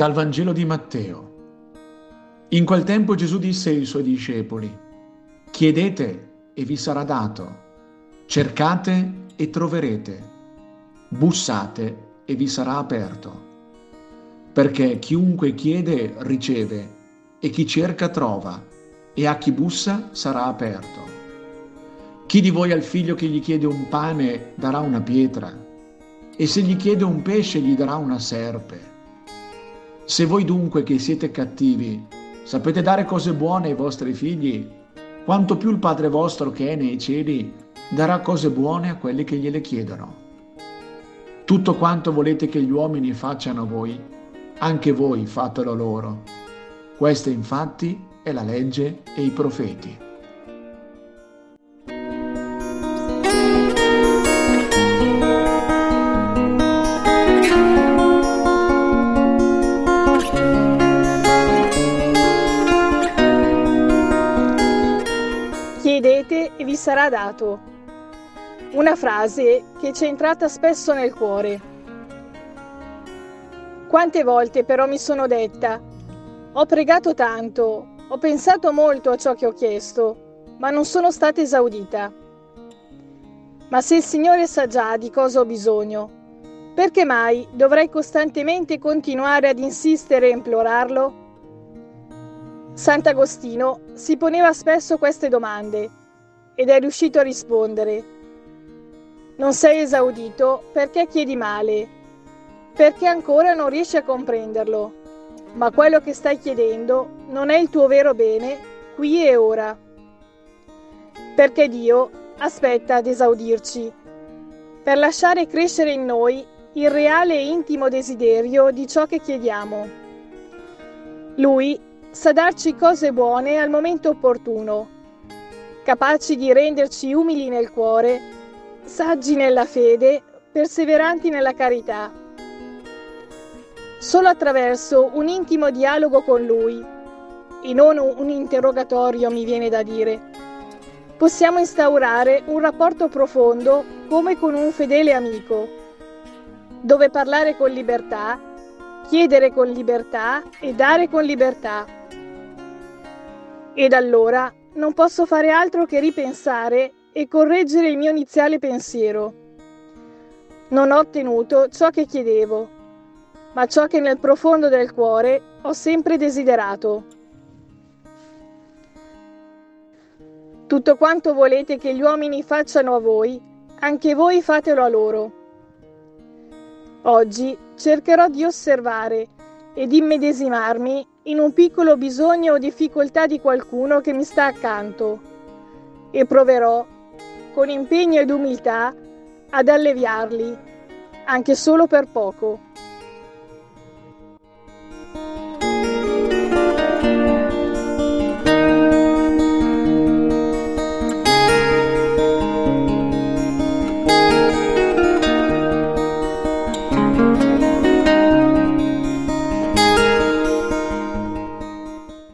Dal Vangelo di Matteo. In quel tempo Gesù disse ai suoi discepoli, chiedete e vi sarà dato, cercate e troverete, bussate e vi sarà aperto. Perché chiunque chiede riceve e chi cerca trova e a chi bussa sarà aperto. Chi di voi al figlio che gli chiede un pane darà una pietra e se gli chiede un pesce gli darà una serpe? Se voi dunque che siete cattivi sapete dare cose buone ai vostri figli, quanto più il Padre vostro che è nei cieli darà cose buone a quelli che gliele chiedono. Tutto quanto volete che gli uomini facciano a voi, anche voi fatelo loro. Questa infatti è la legge e i profeti. Chiedete e vi sarà dato. Una frase che ci è entrata spesso nel cuore. Quante volte però mi sono detta, ho pregato tanto, ho pensato molto a ciò che ho chiesto, ma non sono stata esaudita. Ma se il Signore sa già di cosa ho bisogno, perché mai dovrei costantemente continuare ad insistere e implorarlo? Sant'Agostino si poneva spesso queste domande ed è riuscito a rispondere. Non sei esaudito perché chiedi male, perché ancora non riesci a comprenderlo, ma quello che stai chiedendo non è il tuo vero bene qui e ora. Perché Dio aspetta ad esaudirci, per lasciare crescere in noi il reale e intimo desiderio di ciò che chiediamo. Lui sa darci cose buone al momento opportuno, capaci di renderci umili nel cuore, saggi nella fede, perseveranti nella carità. Solo attraverso un intimo dialogo con Lui, e non un interrogatorio mi viene da dire, possiamo instaurare un rapporto profondo come con un fedele amico, dove parlare con libertà, chiedere con libertà e dare con libertà ed allora non posso fare altro che ripensare e correggere il mio iniziale pensiero. Non ho ottenuto ciò che chiedevo, ma ciò che nel profondo del cuore ho sempre desiderato. Tutto quanto volete che gli uomini facciano a voi, anche voi fatelo a loro. Oggi cercherò di osservare e di immedesimarmi in un piccolo bisogno o difficoltà di qualcuno che mi sta accanto e proverò, con impegno ed umiltà, ad alleviarli, anche solo per poco.